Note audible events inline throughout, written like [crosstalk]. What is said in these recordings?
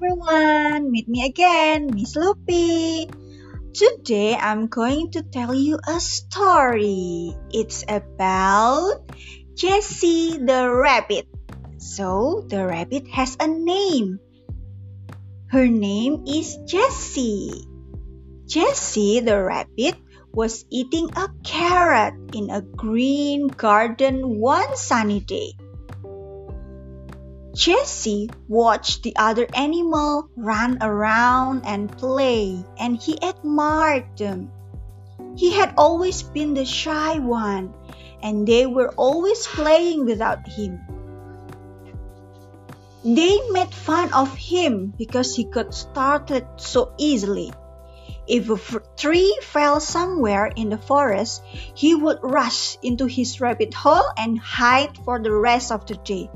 everyone! Meet me again, Miss Lupi. Today I'm going to tell you a story. It's about Jessie the rabbit. So the rabbit has a name. Her name is Jessie. Jessie the rabbit was eating a carrot in a green garden one sunny day. Jessie watched the other animal run around and play, and he admired them. He had always been the shy one, and they were always playing without him. They made fun of him because he got startled so easily. If a tree fell somewhere in the forest, he would rush into his rabbit hole and hide for the rest of the day.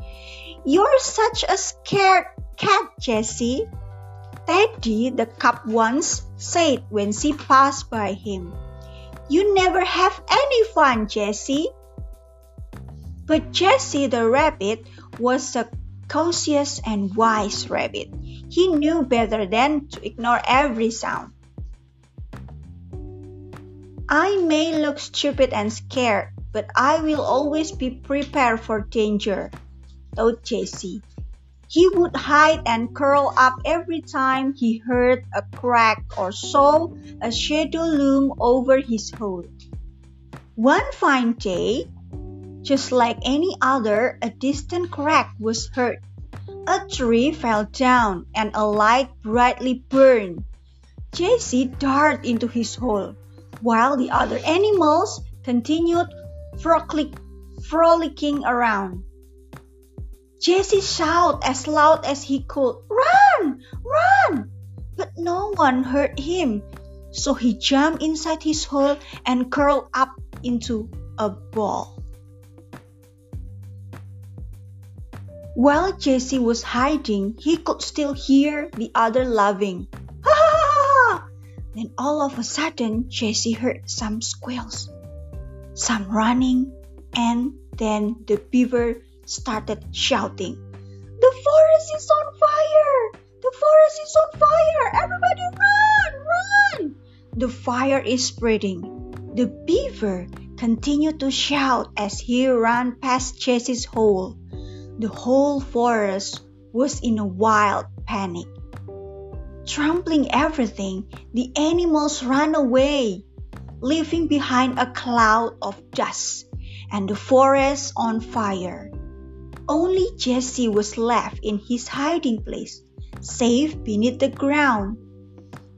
You're such a scared cat, Jessie. Teddy the cub once said when she passed by him. You never have any fun, Jessie. But Jessie the rabbit was a cautious and wise rabbit. He knew better than to ignore every sound. I may look stupid and scared, but I will always be prepared for danger thought Jessie. He would hide and curl up every time he heard a crack or saw a shadow loom over his hole. One fine day, just like any other, a distant crack was heard. A tree fell down and a light brightly burned. Jessie darted into his hole, while the other animals continued frolicking around. Jessie shouted as loud as he could, Run! Run! But no one heard him, so he jumped inside his hole and curled up into a ball. While Jesse was hiding, he could still hear the other laughing. [laughs] Then all of a sudden, Jesse heard some squeals, some running, and then the beaver started shouting, The forest is on fire! The forest is on fire! Everybody run! Run! The fire is spreading. The beaver continued to shout as he ran past Jessie's hole. The whole forest was in a wild panic. Trampling everything, the animals ran away, leaving behind a cloud of dust and the forest on fire. Only Jesse was left in his hiding place, safe beneath the ground.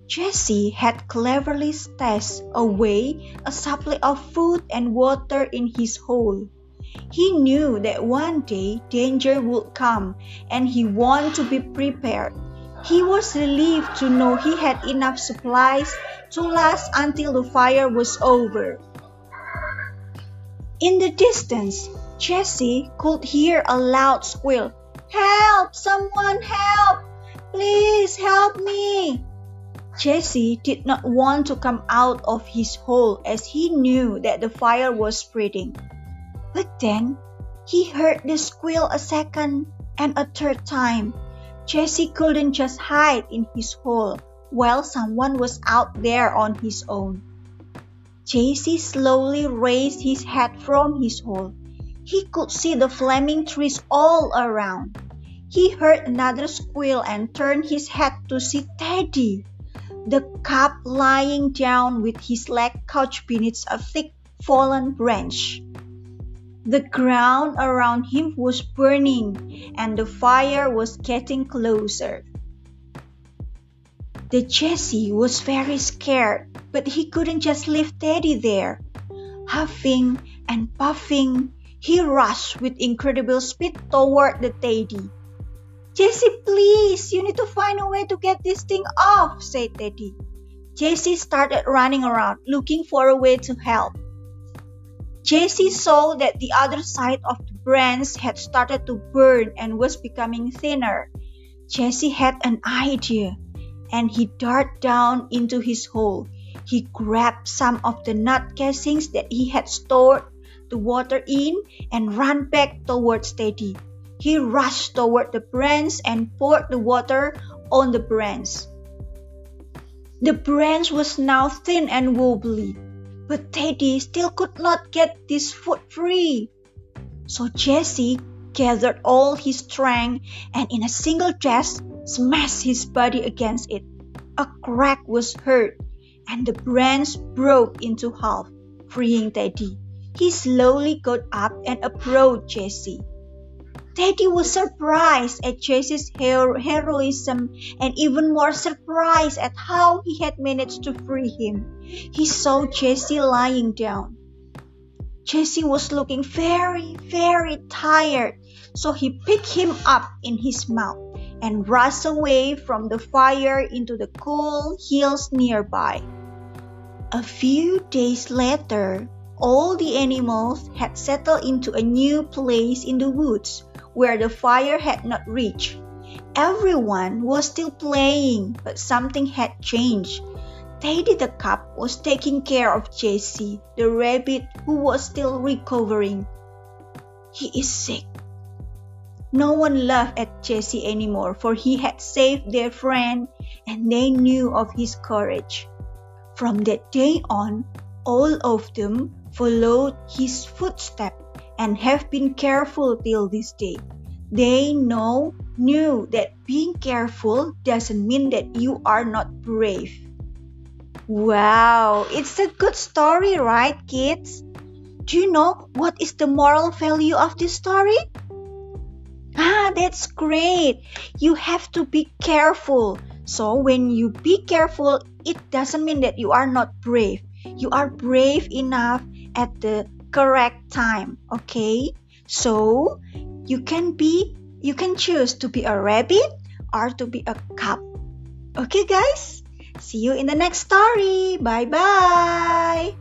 Jesse had cleverly stashed away a supply of food and water in his hole. He knew that one day danger would come and he wanted to be prepared. He was relieved to know he had enough supplies to last until the fire was over. In the distance, Jessie could hear a loud squeal. Help! Someone help! Please help me! Jessie did not want to come out of his hole as he knew that the fire was spreading. But then he heard the squeal a second and a third time. Jessie couldn't just hide in his hole while someone was out there on his own. Jessie slowly raised his head from his hole he could see the flaming trees all around. He heard another squeal and turned his head to see Teddy, the cub lying down with his leg couched beneath a thick fallen branch. The ground around him was burning and the fire was getting closer. The Jessie was very scared, but he couldn't just leave Teddy there. Huffing and puffing, he rushed with incredible speed toward the Teddy. Jessie, please, you need to find a way to get this thing off, said Teddy. Jessie started running around, looking for a way to help. Jessie saw that the other side of the branch had started to burn and was becoming thinner. Jessie had an idea, and he darted down into his hole. He grabbed some of the nut casings that he had stored the water in and ran back towards Teddy. He rushed toward the branch and poured the water on the branch. The branch was now thin and wobbly, but Teddy still could not get this foot free. So Jesse gathered all his strength and in a single thrust smashed his body against it. A crack was heard and the branch broke into half, freeing Teddy. He slowly got up and approached Jesse. Teddy was surprised at Jesse's hero- heroism and even more surprised at how he had managed to free him. He saw Jesse lying down. Jesse was looking very, very tired, so he picked him up in his mouth and rushed away from the fire into the cool hills nearby. A few days later, all the animals had settled into a new place in the woods where the fire had not reached. Everyone was still playing, but something had changed. Teddy the cub was taking care of Jessie, the rabbit who was still recovering. He is sick. No one laughed at Jessie anymore, for he had saved their friend and they knew of his courage. From that day on, all of them followed his footsteps and have been careful till this day. They know knew that being careful doesn't mean that you are not brave. Wow, it's a good story, right, kids? Do you know what is the moral value of this story? Ah, that's great. You have to be careful. So, when you be careful, it doesn't mean that you are not brave. You are brave enough at the correct time okay? So you can be you can choose to be a rabbit or to be a cup okay guys? See you in the next story. Bye bye